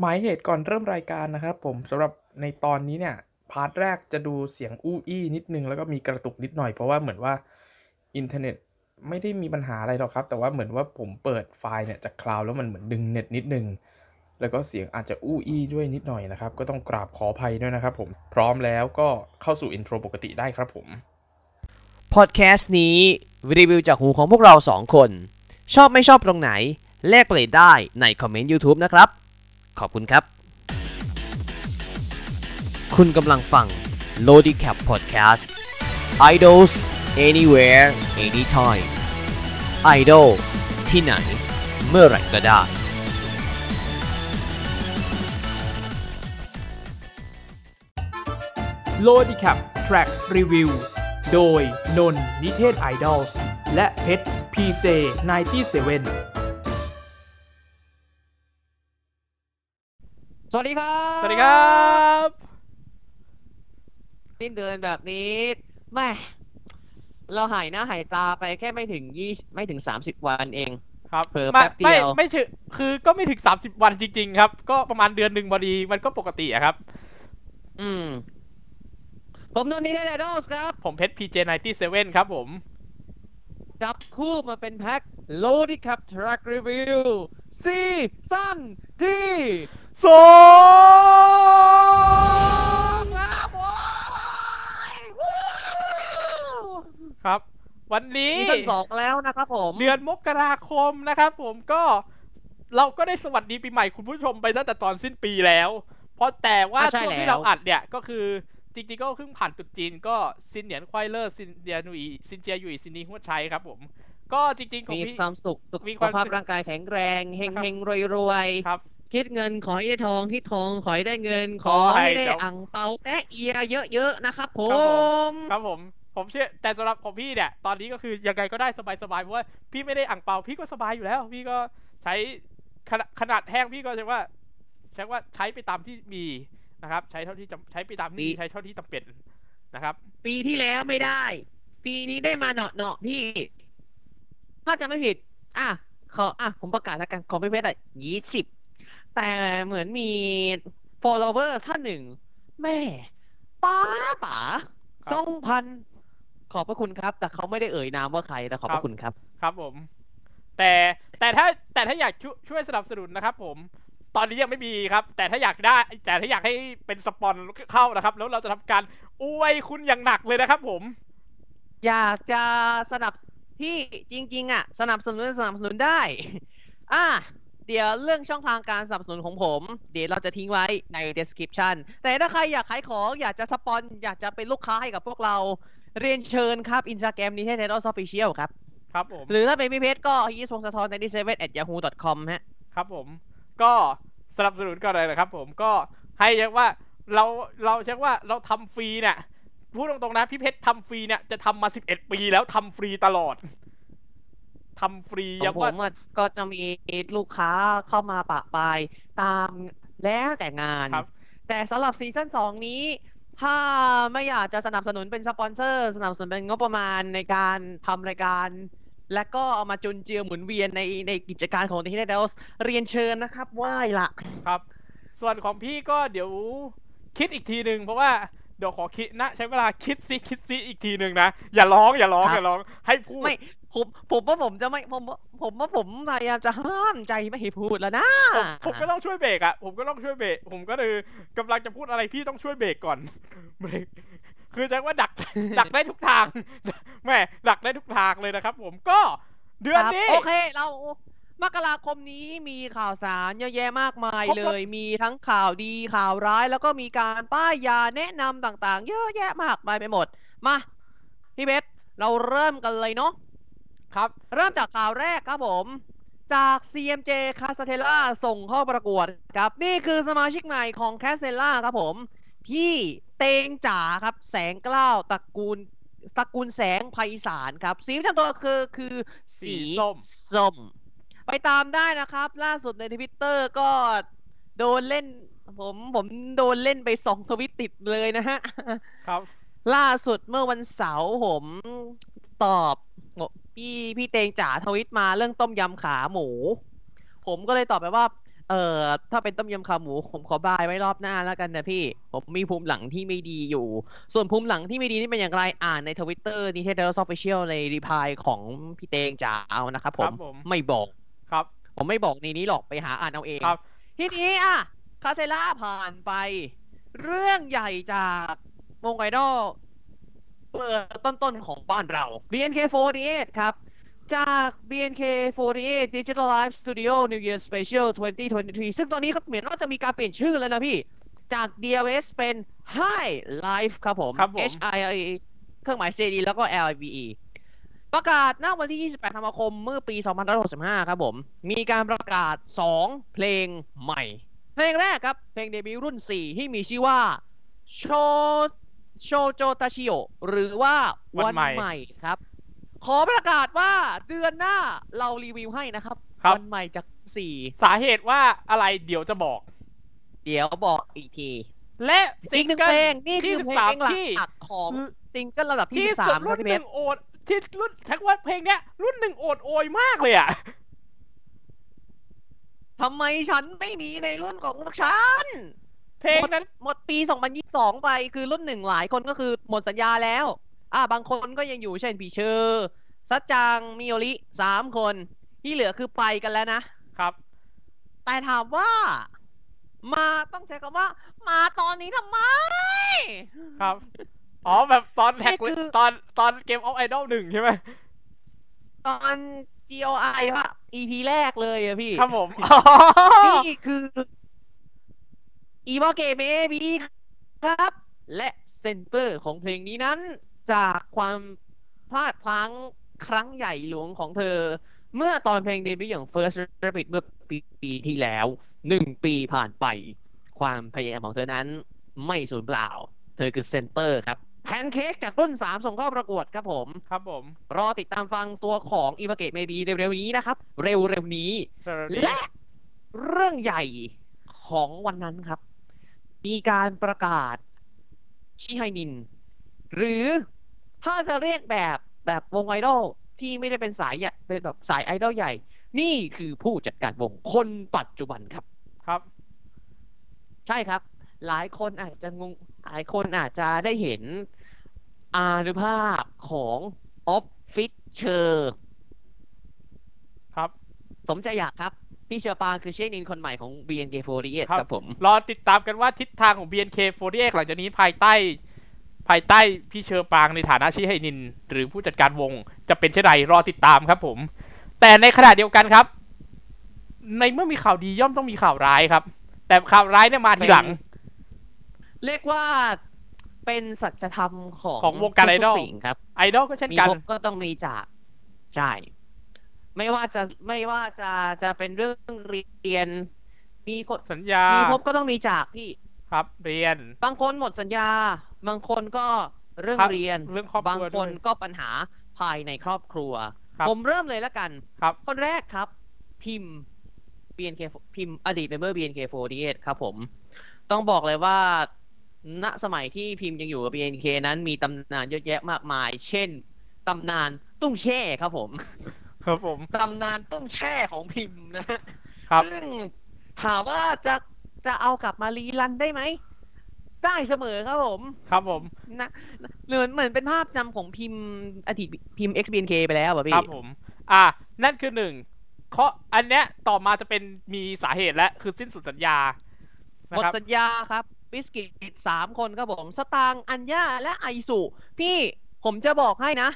หมายเหตุก่อนเริ่มรายการนะครับผมสำหรับในตอนนี้เนี่ย part แรกจะดูเสียงอู้อี้นิดนึงแล้วก็มีกระตุกนิดหน่อยเพราะว่าเหมือนว่าอินเทอร์เน็ตไม่ได้มีปัญหาอะไรหรอกครับ แต่ว่าเหมือนว่าผมเปิดไฟล์เนี่ยจากคลาวด์แล้วมันเหมือนดึงเน็ตนิดนึง แล้วก็เสียงอาจจะอู้อี้ด้วยนิดหน่อยนะครับ ก็ต้องกราบขออภัยด้วยนะครับผมพร้อมแล้วก็เข้าสู่ intro ปกติได้ครับผมพอดแคสต์นี้รีวิวจากหูของพวกเราสองคน ชอบไม่ชอบตรงไหนแลกเปลี่ยนได้ในคอมเมนต์ YouTube นะครับ ขอบคุณครับ คุณกำลังฟัง l o d i c a p Podcast Idols Anywhere Anytime Idol ที่ไหน เมื่อไรก็ได้โลดิแคปทร็กรีวิวโดย นนนิเทศไอดอลและเพชร PJ97 สวัสดีครับสวัสดีครับสิ้นเดือนแบบนี้แม่เราหายหน้าหายตาไปแค่ไม่ถึงยี่ไม่ถึง30วันเอง ครับเผลอไม่แป๊บเดียวไม่ไม่ถึงคือก็ไม่ถึง30วันจริง ๆ ครับ ก็ประมาณเดือนหนึ่งพอดีมันก็ปกติอะครับ อืม ผมนนท์นิเทศไอดอลครับ ผมเพชร PJ 97ครับผมจับคู่มาเป็นแพ็คโลดิคับ Track Review ซีซั่น ที่โซครับโว้ยวู้ครับ วันนี้ซีซั่นสองแล้วนะครับผม เดือนมกราคมนะครับผมก็เราก็ได้สวัสดีปีใหม่คุณผู้ชมไปตั้งแต่ตอนสิ้นปีแล้ว เพราะแต่ว่าอะใช่ช่วงที่แล้วเราอัดเนี่ยก็คือจริงๆก็เพิ่งผ่านตรุษจีนก็ซินเหนียนควายเลอร์ซินเดียนุยซินเจียยุยซินนีหัวชัยครับผม ก็จริงๆของมีพี่ ความสุขสุมีขความภาพสุขร่างกายแข็งแรงเฮงครับเฮงรวยรวยครับ คิดเงินขอให้ได้ทองคิดทองขอให้ได้เงินขขออให้ให้ได้เจ้าอังเปาแตะเอียเยอะๆนะครับผครับผม ม ครับผม ผมเชื่อ แต่สำหรับของพี่เนี่ย ตอนนี้ก็คือยังไงก็ได้สบายๆ เพราะว่าพี่ไม่ได้อ่างเปา พี่ก็สบายอยู่แล้ว พี่ก็ใช้ขนาดขนาดแห้งพี่ก็ใช้ว่าใช้ว่าใช้ไปตามที่มีนะครับ ใช้เท่าที่จำใช้ไปตามที่มีใช้เท่าที่จำเป็นนะครับ ปีที่แล้วไม่ได้ ปีนี้ได้มาเนาะเนาะพี่ ถ้าจะไม่ผิด อะขออะผมประกาศแล้วกันของพี่เพชรอะยี่สิบแต่เหมือนมี follower ท่านหนึ่ง แม่ป้าป๋าครับสองพันขอบพระคุณครับ แต่เขาไม่ได้เอ่ยนามว่าใครแต่ขอบพครัระบคุณครับ ครับผม แต่แต่ถ้าแต่ถ้าอยากช่วยช่วยสนับสนุนนะครับ ผม ตอนนี้ยังไม่มีครับ แต่ถ้าอยากได้ แต่ถ้าอยากให้เป็นสปอนเข้านะครับ แล้วเราจะทำการอวยคุณอย่างหนักเลยนะครับ ผม อยากจะสนับ พี่จริง ๆ อะ สนับสนุนสนับสนุนได้ อะเดี๋ยวเรื่องช่องทางการสนับสนุนของผม เดี๋ยวเราจะทิ้งไว้ใน description แต่ถ้าใครอยากขายของ อยากจะสปอนอยากจะเป็นลูกค้าให้กับพวกเราเรียนเชิญครับ Instagram นี้ให้ t e d o s Official ครับ ครับผม หรือถ้าเป็นพี่เพชรก็ y e s พงศธร97 at yahoo com ฮะ ครับผม ก็สนับสนุนก็เลยนะครับผมก็ให้เรียกว่าเราเราเรียกว่าเราทำฟรีเนี่ย พูดตรงๆนะพี่เพชรทำฟรีเนี่ยจะทำมา11ปีแล้วทำฟรีตลอดทำฟรีขยัองงผว่ามอะก็จะมีลูกค้าเข้ามาปะปายตามแล้วแต่งานครับแต่สำหรับซีซั่นสองนี้ ถ้าไม่อยากจะสนับสนุนเป็นสปอนเซอร์ สนับสนุนเป็นงบประมาณในการทำรายการ และก็เอามาจุนเจือหมุนเวียนในในกิจการของทีเนเดลเรียนเชิญนะครับไหว้ละครับ ส่วนของพี่ก็เดี๋ยวคิดอีกทีหนึ่งเพราะว่า เดี๋ยวขอคิดนะใช้เวลาคิดซิคิดซิอีกทีหนึ่งนะ อย่าร้องอย่าร้องอย่าร้องให้พูดไม่ผมผมว่าผมจะไม่ผมผมว่าผมพยายามจะห้ามใจไม่ให้พูดแล้วนะผมผมก็ต้องช่วยเบรกอะผมก็ต้องช่วยเบรกผมก็เลยกำลังจะพูดอะไรพี่ต้องช่วยเบรกก่อนเบรกคือแจ้งว่าดักดักได้ทุกทางแม่ดักได้ทุกทางเลยนะครับ ผมก็เดือนครับนี้โอเคเรา มกราคมนี้มีข่าวสารเยอะแยะมากมายครบเลรถยมีทั้งข่าวดีข่าวร้าย แล้วก็มีการป้ายยาแนะนำต่างๆ เยอะแยะมากมายไปหมด มาพี่เบสเราเริ่มกันเลยเนาะครับ เริ่มจากข่าวแรกครับผม จาก CMJ c a s t e l l a ส่งเข้าประกวดครับ นี่คือสมาชิกใหม่ของ c a s t e l l a ครับผม พี่เตงจ๋าครับ แสงกล้าวตระกูลตระกูลแสงไพศาลครับ สีประจำตัวคือคือ สีสีส้มส้ม ไปตามได้นะครับ ล่าสุดในทวิตเตอร์ก็โดนเล่น ผมผมโดนเล่นไปสองทวิตติดเลยนะฮะ ครับ ล่าสุดเมื่อวันเสาร์ผมตอบพี่พี่เตงจ๋าทวิตมาเรื่องต้มยำขาหมู ผมก็เลยตอบไปว่า เอ่อถ้าเป็นต้มยำขาหมู ผมขอบายไว้รอบหน้าแล้วกันนะพี่ ผมมีภูมิหลังที่ไม่ดีอยู่ ส่วนภูมิหลังที่ไม่ดีนี่เป็นอย่างไรอ่านในทวิตเตอร์นิเทศเดล Official ใน reply ของพี่เตงจ๋าเอานะครับผครัมบผมไม่บอก ครับ ผมไม่บอกในนี้หรอกไปหาอ่านเอาเองครับ ทีนี้อะคาเซล่าผ่านไป เรื่องใหญ่จากวงไอดอลเปิดต้นๆของบ้านเรา BNK48 ครับ จาก BNK48 Digital Live Studio New Year Special 2023 ซึ่งตอนนี้เขาเหมือนว่าจะมีการเปลี่ยนชื่อแล้วนะพี่ จาก DLS เป็น High Life ครับผมครับผม H I I เครื่องหมาย CD แล้วก็ L I V E ประกาศณวันที่ 28 ธันวาคม เมื่อปี 2565 ครับผม มีการประกาศ 2 เพลงใหม่ เพลงแรกครับ เพลงเดบิวต์รุ่น 4 ที่มีชื่อว่าโชโชโจตาชิโอหรือว่าวัวันนใหม่ใหม่ครับ ขอประกาศว่าเดือนหน้าเรารีวิวให้นะครับครับวันใหม่จากสาเหตุว่าอะไรเดี๋ยวจะบอก4เดี๋ยวบอกอีกที และอีซิกงหนึ่งเกิเพลลงนี่ที่คือสิบเพลสามงหลัที่กของซิงเกิลระดับที่ที่สุด13ครุ่รับนพี่หเพนึ่ชงรโอด ที่รุ่นแท็กว่าเพลงเนี้ย รุ่นหนึ่งโอดโอยมากเลยอะทำไมฉันไม่มีในรุ่นของฉัน เพลงนั้นหมดปี 2022 ไปคือรุ่นหนึ่งหลายคนก็คือหมดสัญญาแล้ว อ่า บางคนก็ยังอยู่เช่นพี่เฌอสัจจังมิโอริสามคน ที่เหลือคือไปกันแล้วนะ ครับ แต่ถามว่า มาต้องใช้คำว่า มาตอนนี้ทำไม ครับ อ๋อแบบตอน track นี่คือ ตอนตอน Game of Idol หนึ่งใช่ไหมตอน GOI ว่า EP แรกเลยอะพี่ ครับผมนี่คือ Iiwake Maybe ครับ และเซนเตอร์ของเพลงนี้นั้น จากความพลาดพลั้งครั้งใหญ่หลวงของเธอ เมื่อตอนเพลงเดบิวต์อย่าง First Rabbit เมื่อปีปีที่แล้วหนึ่งปีผ่านไป ความพยายามของเธอนั้นไม่สูญเปล่า เธอคือเซนเตอร์ครับ แพนเค้กจากรุ่น 3 ส่งเข้าประกวดครับผม ครับผม รอติดตามฟังตัวของ Iiwake Maybe เร็วๆนี้นะครับ เร็วๆนี้ และเรื่องใหญ่ของวันนั้นครับ มีการประกาศ支配人 หรือถ้าจะเรียกแบบแบบวงไอดอลที่ไม่ได้เป็นสายใหญ่เป็นแบบสายไอดอลใหญ่ นี่คือผู้จัดการวงคนปัจจุบันครับ ครับ ใช่ครับ หลายคนอาจจะงงหลายคนอาจจะได้เห็น อานุภาพของ Officialครับ สมใจอยากครับ พี่เชอปางคือเชคนินคนใหม่ของ BNK48 ครับครับผม รอติดตามกันว่าทิศทางของ BNK48 หลังจากนี้ภายใต้ ภายใต้พี่เชอปางในฐานะชิไฮนิน หรือผู้จัดการวงจะเป็นเช่นไรรอติดตามครับผม แต่ในขณะเดียวกันครับ ในเมื่อมีข่าวดีย่อมต้องมีข่าวร้ายครับ แต่ข่าวร้ายเนี่ยมาทีหลัง เรียกว่า เป็นสัจธรรมของของวงการไอดอลทุๆสิ่งครับ ไอดอลก็เช่นมีกันพบก็ต้องมีจากใช่ไม่ว่าจะไม่ว่าจะจะเป็นเรื่องเรียน มีคนสัญญา มีพบก็ต้องมีจากพี่ครับเรียน บางคนหมดสัญญา บางคนก็เรื่องครับเรียนเรื่องครอบครัวบางคนด้วยก็ปัญหาภายในครอบครัวครับผมเริ่มเลยแล้วกันครับ คนแรกครับ พิมพ์ BNK พิมพ์อดีตเมมเบอร์ BNK48 ครับผม ต้องบอกเลยว่า ณสมัยที่พิมพ์ยังอยู่กับ BNK นั้นมีตำนานเยอะแยะมากมาย เช่นตำนานตุ้งแช่ครับผม ครับผมตำนานตุ้งแช่ของพิมพ์นะฮะครับซึ่งถามว่าจะจะเอากลับมารีรันได้ไหมได้เสมอครับผม ครับผมนะเหมือนเหมือนเป็นภาพจำของพิมพ์อดีตพิมพ์ XBNK ไปแล้วอะคพี่รับผม อ่านั่นคือหนึ่งข้ออันเนี้ยต่อมาจะเป็นมีสาเหตุและคือสิ้นสุดสัญญาหนะมดครับสัญญาครับ บิสกิตสามคนครับผม สตางค์อัญญาและไอสุพี่ผมจะบอกให้นะ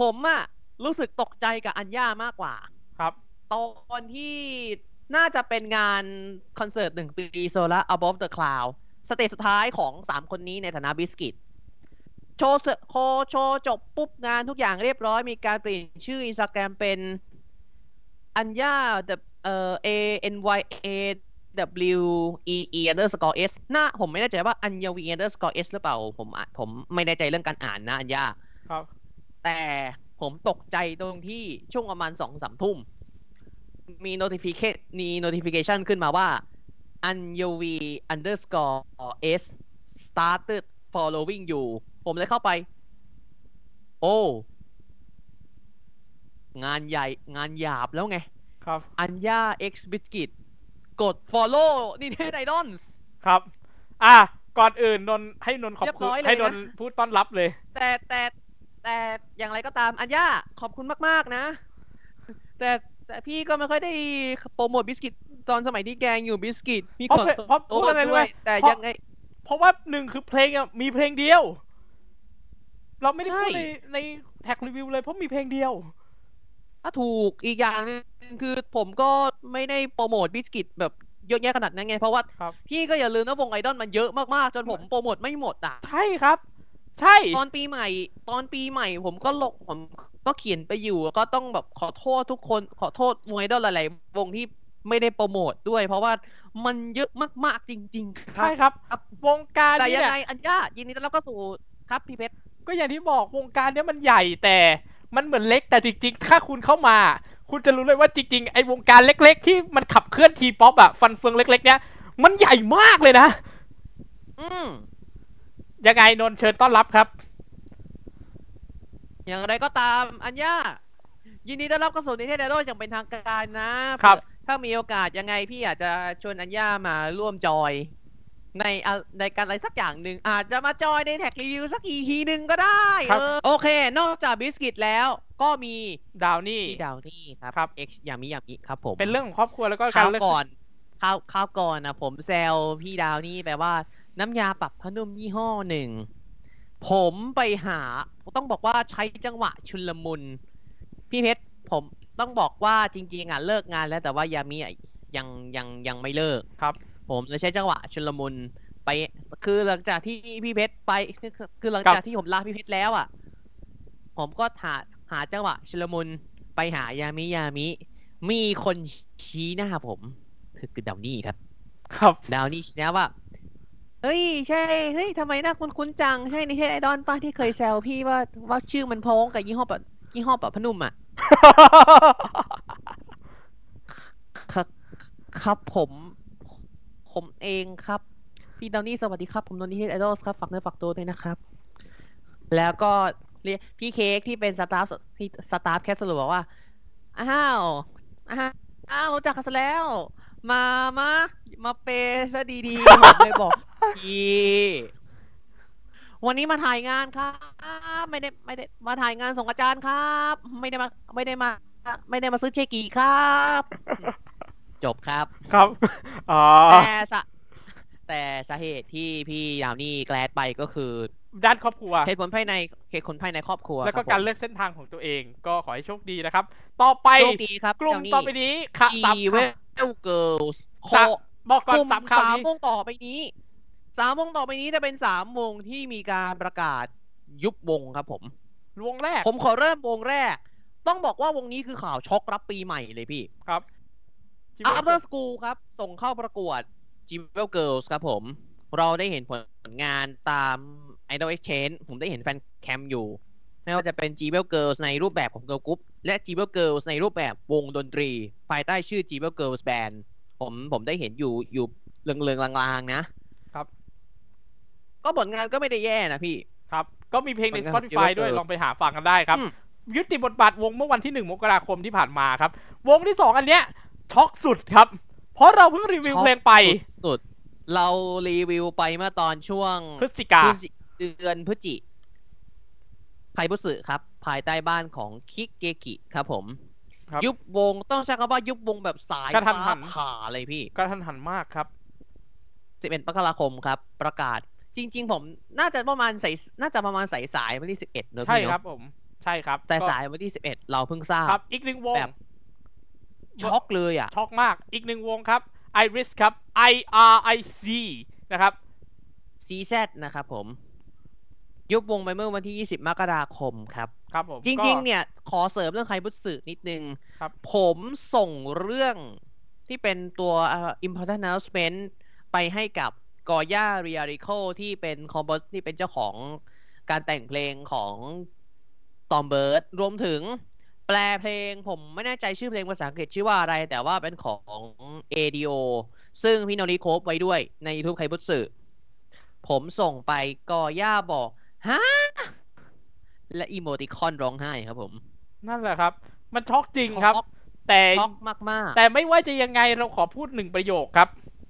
ผมอะรู้สึกตกใจกับอัญญามากกว่า ครับ ตอนที่น่าจะเป็นงานคอนเสิร์ตหนึ่งปี SORA above the cloud สเตจสุดท้ายของสามคนนี้ในฐานะบิสกิตโชว์เสโคโชว์จบปุ๊บงานทุกอย่างเรียบร้อยมีการเปลี่ยนชื่ออินสตาแกรมเป็นอัญญาเอ่อ A N Y A W E E underscore S หน้าผมไม่แน่ใจว่าอัญญวี underscore S หรือเปล่า ผมอะผมไม่แน่ใจเรื่องการอ่านนะอัญญาครับ แต่ผมตกใจตรงที่ช่วงประมาณสองสามทุ่ม มี notification มี notification ขึ้นมาว่า อัญญวี underscore S started following you ผมเลยเข้าไป โอ้ งานใหญ่งานหยาบแล้วไง ครับ อัญญา X Biscuit กด follow นี่เทไอดอนครับ อะ ก่อนอื่นนนท์ให้นนท์ขอบเรียบคุร้ณอยเลยให้นนะนท์พูดต้อนรับเลย แต่แต่แต่อย่างไรก็ตามอัญญาขอบคุณมาก ๆ นะ แต่แต่พี่ก็ไม่ค่อยได้โปรโมทบิสกิตตอนสมัยที่แกงอยู่บิสกิตพี่เพราะขอเพลงเพราะโทพูดษอะไรรู้ด้ไหวมยแต่เพราะยังไง เพราะว่าหนึ่งคือเพลงอะมีเพลงเดียว เราไม่ได้พูดใช่ในในแท็กรีวิวเลยเพราะมีเพลงเดียว ถ้าถูกอีกอย่างหนึงคือผมก็ไม่ได้โปรโมทบิสกิตแบบเยอะแยะขนาดนั้นไง เพราะว่าครับพี่ก็อย่าลืมนะวงไอดอลมันเยอะมากๆ จนผมโปรโมทไม่หมดอะ ใช่ครับ ใช่ ตอนปีใหม่ ตอนปีใหม่ผมก็ลงผมก็เขียนไปอยู่ก็ต้องแบบขอโทษทุกคนขอโทษวงไอดอลหลายๆวงที่ไม่ได้โปรโมทด้วย เพราะว่ามันเยอะมากๆจริงๆครัใช่บครับครับ วงการแต่นี้ยังเนี่ยไงอัญญายินดีต้อนรับเข้าสู่ครับพี่เพชรก็อย่างที่บอกวงการเนี้ยมันใหญ่แต่ มันเหมือนเล็กแต่จริง ๆ ถ้าคุณเข้ามา คุณจะรู้เลยว่าจริง ๆ ไอ้วงการเล็ก ๆ ที่มันขับเคลื่อนทีป๊อปอะฟันเฟืองเล็ก ๆ เนี้ยมันใหญ่มากเลยนะ อืมยังไงนนท์เชิญต้อนรับครับ อย่างไรก็ตามอัญญายินดีต้อนรับเข้าสู่นิเทศไอดอลอย่างเป็นทางการนะครับ ถ้ามีโอกาสยังไงพี่อาจจะชวนอัญญามาร่วมจอย ในอะในการอะไรสักอย่างหนึ่งอาจจะมาจอยในแท็กรีวิวสักอีทีหนึ่งก็ได้ครับเออโอเค นอกจากบิสกิตแล้วก็มีดาวนี่พี่ดาวนี่ครับครับ X ยามิยามิครับผม เป็นเรื่องของครอบครัวแล้วก็ข้าการวเลือกก่อนข้าวข้าวก่อนนะผมแซวพี่ดาวนี่แปลว่า น้ำยาปรับผ้านุ่มยี่ห้อหนึ่ง ผมไปหา ต้องบอกว่าใช้จังหวะชุลมุน พี่เพชรผมต้องบอกว่าจริง ๆอะเลิกงานแล้วแต่ว่ายามิอะยังยังยังไม่เลิกครับ ผมเลยใช้จังหวะชุลมุนไป คือหลังจากที่พี่เพชรไป คือคือคือหลังครับจากที่ผมลาพี่เพชรแล้วอะ ผมก็หาหาจังหวะชุลมุนไปหายามิยามิ มีคนชี้หน้าผมคือคือดาวนี่ครับ ครับดาวนี่ชี้หน้าว่า เฮ้ย ใช่ เฮ้ยทำไมหน้าคุ้นคุ้นๆจัง ใช่ในเทศไอดอลป้าที่เคยแซวพี่ว่าว่าชื่อมันพ้องกับยี่ห้อแบบยี่ห้อแบบพนุ่มอะครับครับผม ผมเองครับ พี่ดาวนี่สวัสดีครับ ผมนนท์นิเทศไอดอลครับฝากเนื้อฝากตัวด้วยนะครับ แล้วก็เรียกพี่เค้กที่เป็นสตาฟที่สตาฟแคสสรุปบอกว่า อ้าวอ้าวอ้าวรู้จักกันแล้ว มามามาเปย์ซะดีๆผมเลยบอกพี่วันนี้มาถ่ายงานครับ ไม่ได้ไม่ได้มาถ่ายงานส่งอาจารย์ครับ ไม่ได้มาไม่ได้มา ไม่ได้มาซื้อเชกีครับ จบครับ ครับอ๋อแต่สะแต่สาเหตุที่พี่ดาวนี่แกลดไปก็คือ ด้านครอบครัวเหตุผลภายในเหตุผลภายในครอบครัว แล้วก็คบผมการเลือกเส้นทางของตัวเองก็ขอให้โชคดีนะครับ ต่อไปโชคดีครับกลุ่มดาวนี่ต่อไปนี้ค่ะสาม G w e l Girls สามบอกก่อนกลุ่มสามข่าวสามนี้วงต่อไปนี้สามวงต่อไปนี้จะเป็นสามวงที่มีการประกาศยุบวงครับผมวงแรก ผมขอเริ่มวงแรก ต้องบอกว่าวงนี้คือข่าวช็อกรับปีใหม่เลยพี่ครับ After School ครับ ส่งเข้าประกวด g w e l Girls ครับผม เราได้เห็นผลงานตาม Idol Exchange ผมได้เห็นแฟนแคมอยู่ ไม่ว่าจะเป็น g w e l Girls ในรูปแบบของ Girl Group และ g w e l Girls ในรูปแบบวงดนตรี ภายใต้ชื่อ g w e l Girls Band ผมผมได้เห็นอยู่อยู่เลืองๆลางๆนะ ครับ ก็ผลงานก็ไม่ได้แย่นะพี่ ครับ ก็มีเพลงในผลงาน Spotify ด้วย Girls ลองไปหาฟังกันได้ครับอืมยุติบทบาทวงเมื่อวันที่หนึ่งมกราคมที่ผ่านมาครับ วงที่สองอันเนี้ย ช็อกสุดครับ เพราะเราเพิ่งรีวิวช็อกเพลงไป สุดๆเรารีวิวไปเมื่อตอนช่วงพฤศจิกาพฤศจิเดือนพฤศจิไคบุสึครับ ภายใต้บ้านของคิเกกิครับผมครับยุบวงต้องใช้คำว่ายุบวงแบบสายกระทันหัฟ้านผ่าเลยพี่ก็ทันหันมากครับ11มกราคมครับ ประกาศ จริง ๆ ผมน่าจะประมาณสายน่าจะประมาณสายสายๆวันที่11เนอะใช่พี่เนอะครับผม ใช่ครับ แต่ก็สายวันที่11เราเพิ่งทราบครับ อีกหนึ่งวงแบบ ช็อกเลยอะ ช็อกมาก อีกหนึ่งวงครับ Iris ครับ I R I C นะครับ CZ นะครับผม ยุบวงไปเมื่อวันที่ 20 มกราคมครับ ครับผมจก็ริง ๆ เนี่ย ขอเสริมเรื่องไคบุสึนิดนึง ครับ ผมส่งเรื่องที่เป็นตัวเอ่อ important announcement ไปให้กับกอย่าเรียริโคที่เป็นคอมโพสที่เป็นเจ้าของการแต่งเพลงของตอมเบิร์ดรวมถึง แปลเพลงผมไม่แน่ใจชื่อเพลงภาษาอังกฤษชื่อว่าอะไร แต่ว่าเป็นของ ADO ซึ่งพี่โนริโคบไว้ด้วยใน YouTube ไคบุสึผมส่งไปกอย่าบอกฮะและอีโมติคอนร้องไห้ครับผม นั่นแหละครับ มันช็อกจริงครับช็อกแต่ช็อกมากแต่ไม่ว่าจะยังไงเราขอพูดหนึ่งประโยคครับ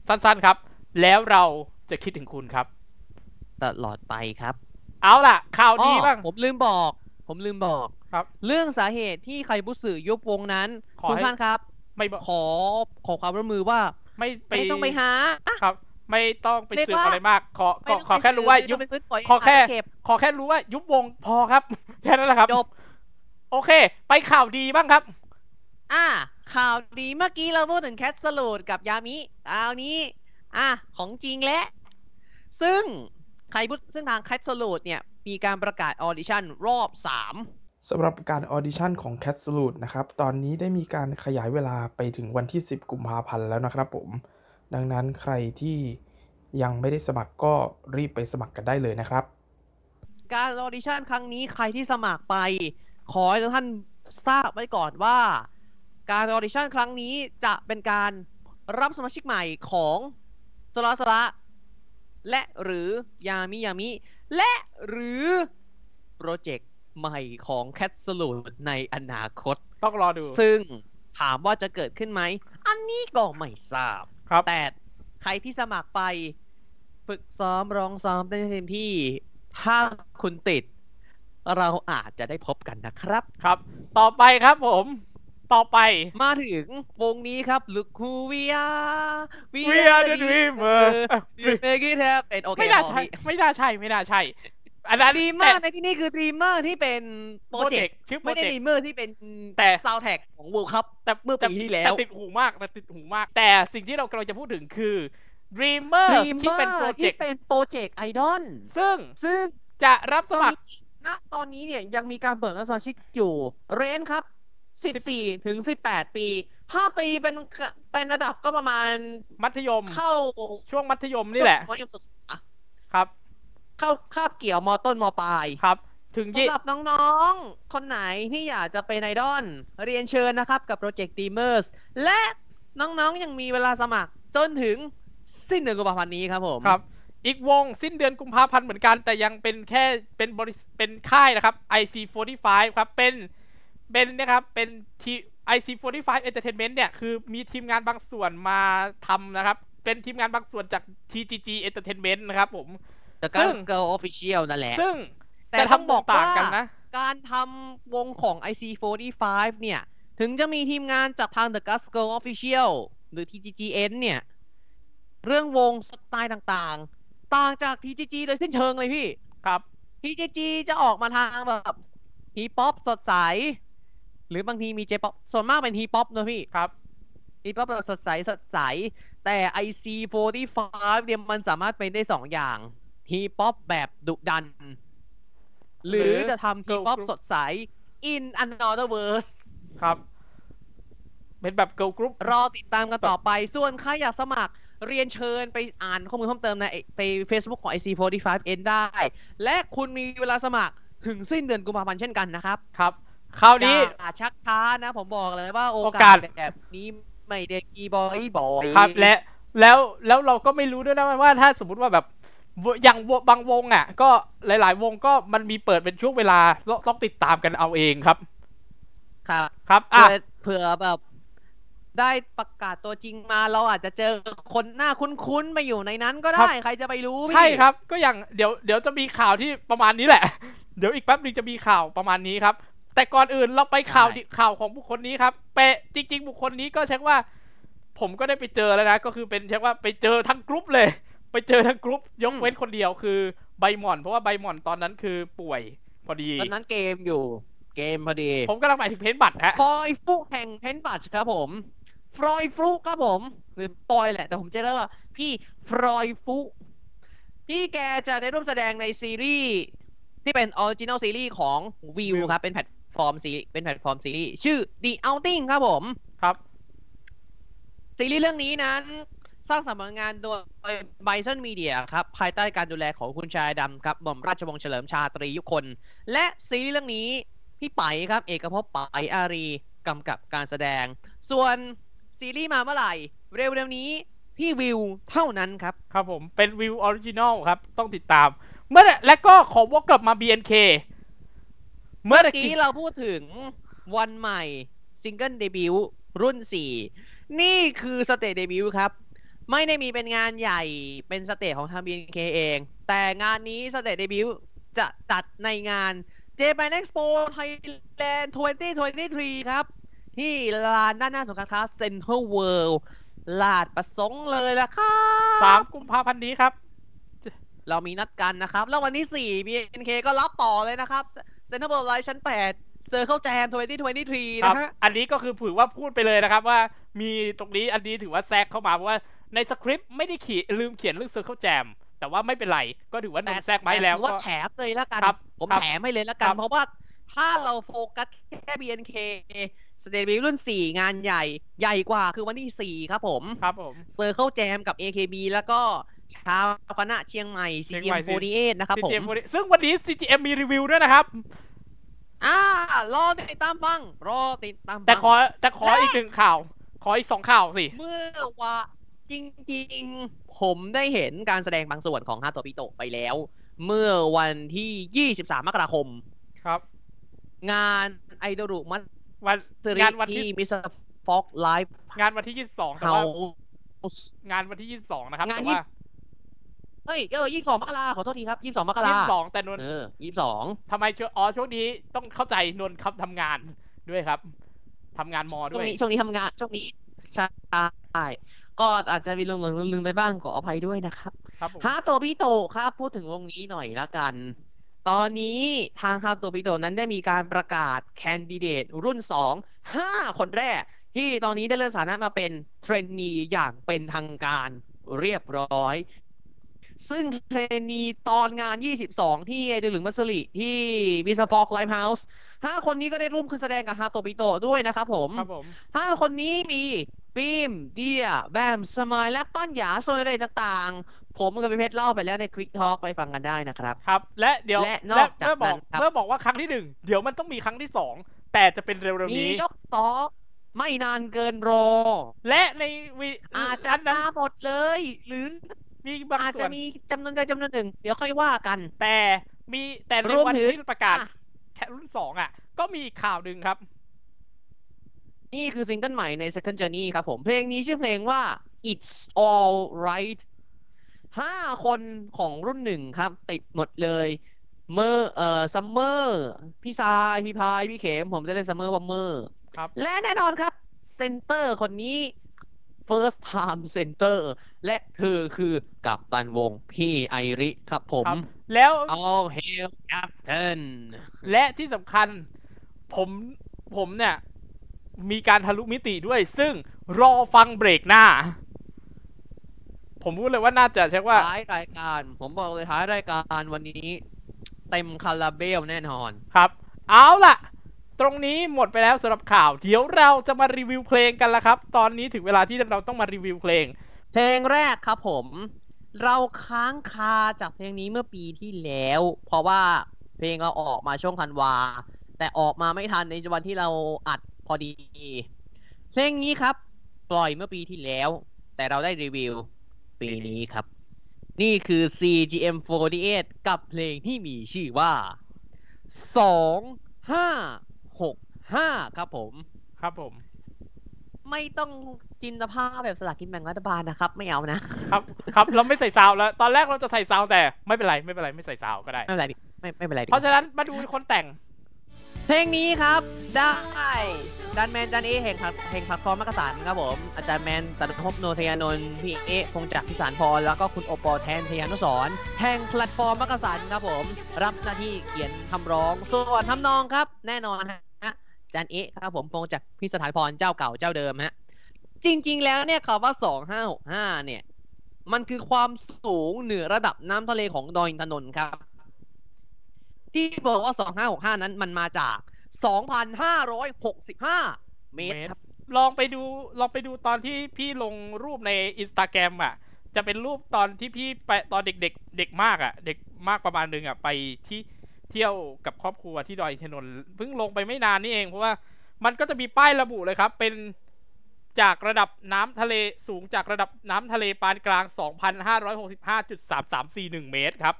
สั้นๆครับ แล้วเราจะคิดถึงคุณครับๆตลอดไปครับ เอาล่ะข่าวดีอ๋อบ้างผมลืมบอก ผมลืมบอก ครับ เรื่องสาเหตุที่ใครบุสึยุบวงนั้นขอคุณให้ ท่านครับ ไม่บอกขอขอความร่วมมือว่าไม่ไปไม่ต้องไปหา ครับ ไม่ต้องไปเรียกสืบว่า อะไรมาก ขอขไม่อต้องขอไปแค่รู้ว่าซื้ยุบ ไม่ต้องไปซื้อปล่ยขอแค่ เก็บ ขอแค่รู้ว่ายุบวงพอครับ แค่นั้นแหละครับ จบ โอเค ไปข่าวดีบ้างครับ อะข่าวดีเมื่อกี้เราพูดถึง Catsolute กับยามิคราวนี้ อะของจริงแล้วซึ่งใครพูดซึ่งทาง Catsolute เนี่ย มีการประกาศออดิชั่นรอบ3 สำหรับการออดิชั่นของ c a t s l u t นะครับ ตอนนี้ได้มีการขยายเวลาไปถึงวันที่ 10 กุมภาพันธ์แล้วนะครับผม ดังนั้นใครที่ยังไม่ได้สมัครก็รีบไปสมัครกันได้เลยนะครับ การออดิชั่นครั้งนี้ใครที่สมัครไป ขอให้ทุกท่านทราบไว้ก่อนว่า การออดิชั่นครั้งนี้จะเป็นการรับสมาชิกใหม่ของ Catsolute และหรือยามิยามิ และหรือโปรเจกต์ ใหม่ของ Catsolute ในอนาคต ต้องรอดู ซึ่งถามว่าจะเกิดขึ้นไหม อันนี้ก็ไม่ทราบ ครับ แต่ใครที่สมัครไป ฝึกซ้อมร้องซ้อมได้เต็มที่ ถ้าคุณติด เราอาจจะได้พบกันนะครับ ครับ ต่อไปครับผม ต่อไป มาถึงวงนี้ครับ Look who we are We are the dreamer You make it happen โอเคไม่น่าพอใช่พี่ไม่น่าใช่ ไม่น่าใช่ อันนั้นดีมากในที่นี่คือ Dreamer ที่เป็นโปรเจกต์ชื่อโปรไม่ได้เจกต์ Dreamer ที่เป็นแต่ซาวแท็กของ World Cup แต่เมื่อปีที่แล้วต่ติดหูมากแต่ติดหูมาก แต่สิ่งที่เรากำลังจะพูดถึงคือ Dreamer ที่เป็นโปรเจกที่ต์เป็นโปรเจกต์ไอดอลซึ่งซึ่งจะรับสตอนมัครนี้ณตอนนี้เนี่ยยังมีการเปิดรับสมาชิกอยู่ เรนครับ 14 ถึง 18 ปี ถ้าตีเป็นเป็นระดับก็ประมาณมัธยมเข้าช่วงมัธยมนี่แหละมัธยมศึกษาครับ เข้าคาบเกี่ยวมต้นมปลายครับ ถึงยี่สำหรับน้องๆ คนไหนที่อยากจะเป็นไอดอลเรียนเชิญนะครับกับโปรเจกต์ Dreamers และน้องๆ ยังมีเวลาสมัครจนถึงสิ้นเดือนกุมภาพันธ์นี้ครับผมครับ อีกวงสิ้นเดือนกุมภาพันธ์เหมือนกัน แต่ยังเป็นแค่เป็นบริษเป็นค่ายนะครับ IC45 ครับเป็นเป็นนะครับเป็นที IC45 Entertainment เนี่ย คือมีทีมงานบางส่วนมาทำนะครับ เป็นทีมงานบางส่วนจาก TGG Entertainment นะครับผม The ซึ่ง Gun Girl Official นั่นแหละ ซึ่งแต่จะต้องทำบอกต่างว่ากันนะการทำวงของ IC45 เนี่ย ถึงจะมีทีมงานจากทาง The Gus Girl Official หรือ TGGN เนี่ย เรื่องวงสไตล์ต่างๆ ต่างจาก TGG โดยสิ้นเชิงเลยพี่ ครับ TGG จะออกมาทางแบบฮีป๊อปสดใส หรือบางทีมีเจป๊อปส่วนมากเป็นฮีป๊อปนะพี่ ครับฮีป๊อปแบบสดใสสดใส แต่ IC45 เนี่ยมันสามารถเป็นได้สองอย่าง ฮีป๊อปแบบดุดัน หรือจะทำฮีป๊อป Girl group สดใส in another verse ครับเป็นแบบ girl group รอติดตามกันต่อไป ส่วนใครอยากสมัครเรียนเชิญไปอ่านข้อมูลเพิ่มเติมในใน Facebook ของ IC45N ได้ และคุณมีเวลาสมัครถึงสิ้นเดือนกุมภาพันธ์เช่นกันนะครับ ครับ คราวนี้อย่าชักช้านะ ผมบอกเลยว่าโอโอกากาสสแบบนี้ไม่ได้กีบอยบ่อยครับและแล้วแล้วเราก็ไม่รู้ด้วยนะว่าถ้าสมมติว่าแบบว อย่างวบางวงอะ ก็หลาย ๆ วงก็มันมีเปิดเป็นช่วงเวลาต้องต้องติดตามกันเอาเองครับ ครับ ครับอะเผื่อเผื่อแบบได้ประกาศตัวจริงมาเราอาจจะเจอคนหน้าคุ้นๆไปอยู่ในนั้นก็ได้ใครจะไปรู้พี่ใช่ครับ ก็อย่างเดี๋ยวเดี๋ยวจะมีข่าวที่ประมาณนี้แหละ เดี๋ยวอีกแป๊บหนึงจะมีข่าวประมาณนี้ครับ แต่ก่อนอื่นเราไปข่าวดิข่าวของบุคคลนี้ครับเปะจริง ๆ บุคคลนี้ก็เช็คว่า ผมก็ได้ไปเจอแล้วนะ ก็คือเป็นเช็คว่าไปเจอทั้งกรุ๊ปเลย ไปเจอทั้งกรุ๊ปยกเว้นคนเดียวคือใบหม่อน เพราะว่าใบหม่อนตอนนั้นคือป่วยพอดีตอนนั้นเกมอยู่เกมพอดี ผมกำลังหมายถึงเพนบัตรฮะฟรอยฟลุกแห่งเพนบัตครับผมฟรอยฟลุกครับผมหรือปอยแหละ แต่ผมจะเรียกว่าพี่ฟรอยฟลุกพี่แกจะได้ร่วมแสดงในซีรีส์ที่เป็นออริจินอลซีรีส์ของวิว View ครับ เป็นแพลตฟอร์มซีเป็นแพลตฟอร์มซีรีส์ชื่อ The Outing ครับผม ครับ ซีรีส์เรื่องนี้นั้น สร้างสรรค์ผลงานโดย Bison Media ครับ ภายใต้การดูแลของคุณชายอดัมครับหม่อมราชวงศ์เฉลิมชาตรียุคล และซีรีส์เรื่องนี้พี่ไปครับ เอกภพไปอารีกำกับการแสดง ส่วนซีรีส์มาเมื่อไหร่ เร็วๆนี้ที่วิวเท่านั้นครับ ครับผมเป็น Viu original ครับ ต้องติดตาม เมื่อและก็ขอวกกลับมา BNK เมื่อเมื่อตะกี้กี้เราพูดถึงวันใหม่ซิงเกิลเดบิวต์รุ่น 4 นี่คือ stage เดบิวต์ครับ ไม่ได้มีเป็นงานใหญ่เป็น stage ของทาง BNK เอง แต่งานนี้ stage เดบิวต์จะจัดในงาน Japan Expo Thailand 2023 ครับ ที่ลานด้านหน้าสงการค้า Central World ลาดประสงค์เลยละครับสามกุมภาพันธ์นี้ครับ เรามีนัดกันนะครับ แล้ววันที่4 BNK ก็รับต่อเลยนะครับ Central World Live ชั้น8 Circle Jam 2023ครับนะฮะ อันนี้ก็คือถือว่าพูดไปเลยนะครับว่ามีตรงนี้อันนี้ถือว่าแซกเข้ามาเพราะว่า ในสคริปต์ไม่ได้เขียนลืมเขียนเรื่อง Circle Jam แต่ว่าไม่เป็นไร ก็ถือว่านนแซกมาให้แล้วต่ถือว่าก็แถมเลยละกันครับผมครับแถมให้เลยละกัครันบเพราะว่าถ้าเราโฟกัสแค่ BNK stage เดบิวต์รุ่น 4 งานใหญ่ใหญ่กว่าคือวันที่ 4 ครับผมครับผม Circle Jam กับ AKB แล้วก็ชาวคณะเชียงใหม่เชียงใหม่ CGM48 นะครับผม CGM ซึ่งวันนี้ CGM มีรีวิวด้วยนะครับอ่ารอติดตามฟังรอติดตามฟังแต่ขอแต่ขออีกหนึ่งข่าว ขออีกสองข่าวสิ เมื่อว่า จริงๆ ผมได้เห็นการแสดงบางส่วนของฮาโตปิโตะไปแล้ว เมื่อวันที่ 23 มกราคม ครับ งานไอดอลมัวันสริงานวันที่ที่มิสเตอร์ฟ็อกไลฟ์งานวันที่ 22แต่เฮาว่างานวันที่ 22 นะครับงานแต่ยี่ว่าเฮ้ยเออ22มกราขอโทษทีครับ22มกรา22แต่นนเออ22ทำไมช่วงอ๋อช่วงนี้ต้องเข้าใจนนท์ครับทำงานด้วยครับทำงานมอช่ด้ววงยนี้ช่วงนี้ทำงานช่วงนี้ใช่ ก็อาจจะมีลืมลืมลืมไปบ้างขออภัยด้วยนะครับครับผมฮาโตบิโตะครับพูดถึงวงนี้หน่อยละกัน ตอนนี้ทางฮาโตบิโตะนั้นได้มีการประกาศแคนดิเดตรุ่น 2 5 คนแรก ที่ตอนนี้ได้เลื่อนสถานะมาเป็น trainee อย่างเป็นทางการเรียบร้อย ซึ่ง trainee ตอนงาน 22 ที่ไอเดลึงมัสลิที่ Mr.Fox Live House ห้าคนนี้ก็ได้ร่วมขึ้นแสดงกับฮาโตบิโตะด้วยนะครับผมครับผมห้าคนนี้มี ฟิล์มเดียแบมสมายและป้อนหยาโซนอะไรต่างๆ ผมกับพี่เพชรเล่าไปแล้วในควิกทอ l k ไปฟังกันได้นะครับ ครับ และเดี๋ยวและนอกจากเมื่อบอกนั้นครับเมื่อบอกว่าครั้งที่หนึ่งเดี๋ยวมันต้องมีครั้งที่สองแต่จะเป็นเร็วๆมีนี้ยกสองไม่นานเกินรอ และในวิอาจจะนนั้นมาหมดเลย หรือมีบางอาจส่วจะนมีจำนวนใดจำนวนหนึ่ง เดี๋ยวค่อยว่ากัน แต่มีแต่ในรวมวันถึงที่ประกาศอะแค่รุ่นสองอะ ก็มีอีกข่าวหนึ่งครับ นี่คือซิงเกิลใหม่ใน Second Journey ครับผม เพลงนี้ชื่อเพลงว่า It's All Right ห้าคนของรุ่นหนึ่งครับ ติดหมดเลย เมอร์เอ่อซัมเมอร์พี่ซายพี่พาย พี่เขม ผมจะเล่นซัมเมอร์วัมเมอร์ครับ และแน่นอนครับ center คนนี้ first time center และเธอคือกัปตันวงพี่ไอริครับผมครับแล้ว All hail Captain และที่สำคัญ ผมผมเนี่ย มีการทะลุมิติด้วย ซึ่งรอฟังเบรกหน้า ผมพูดเลยว่าน่าจะใช่ว่าท้ายรายการ ผมบอกเลยท้ายรายการวันนี้ เต็มคาราเบลแน่นอนครับ เอาล่ะ ตรงนี้หมดไปแล้วสำหรับข่าว เดี๋ยวเราจะมารีวิวเพลงกันละครับ ตอนนี้ถึงเวลาที่เราต้องมารีวิวเพลง เพลงแรกครับผม เราค้างคาจากเพลงนี้เมื่อปีที่แล้ว เพราะว่าเพลงเราออกมาช่วงธันวาแต่ออกมาไม่ทันในวันที่เราอัด พอดี เพลงนี้ครับ ปล่อยเมื่อปีที่แล้ว แต่เราได้รีวิว ปีนี้ครับ นี่คือ CGM48 กับเพลงที่มีชื่อว่า 2565 ครับผม ครับผม ไม่ต้องจินตภาพแบบสลากกินแบ่งรัฐบาลนะครับ ไม่เอานะ ครับ ครับเราไม่ใส่ซาวด์แล้ว ตอนแรกเราจะใส่ซาวด์แต่ไม่เป็นไร ไม่เป็นไร ไม่ใส่ซาวด์ก็ได้ ไม่เป็นไรดิไม่ไม่เป็นไรดิเพราะฉะนั้นมาดูคนแต่ง เพลงนี้ครับได้ดันแมนจันเอแห่งพักแห่งพักคอมมักกะสันครับผมอาจารย์แมนตันภพโนทยานนท์พี่เอพงจักพิสารพรแล้วก็คุณโอปอแทนทยานุสรแห่งแพลตฟอร์มมักกะสันครับผม รับหน้าที่เขียนคำร้อง ส่วนทำนองครับ แน่นอนฮะจารย์เอครับผมพงจักพิสารพรเจ้าเก่าเจ้าเดิมฮะจริง ๆ แล้วเนี่ยคำว่า2565เนี่ย มันคือความสูงเหนือระดับน้ำทะเลของดอยอินทนนท์ครับ ที่บอกว่า 2565 นั้นมันมาจาก 2,565 เมตรครับลองไปดูลองไปดูตอนที่พี่ลงรูปในอินสตาแกรมอะ จะเป็นรูปตอนที่พี่ไปตอนเด็กๆเด็กมากอะ เด็กมากประมาณนึงอะ ไปที่เที่ยวกับครอบครัวที่ดอยอินทนนท์เพิ่งลงไปไม่นานนี่เองเพราะว่ามันก็จะมีป้ายระบุเลยครับ เป็นจากระดับน้ำทะเลสูงจากระดับน้ำทะเลปานกลาง 2,565.3341 เมตรครับ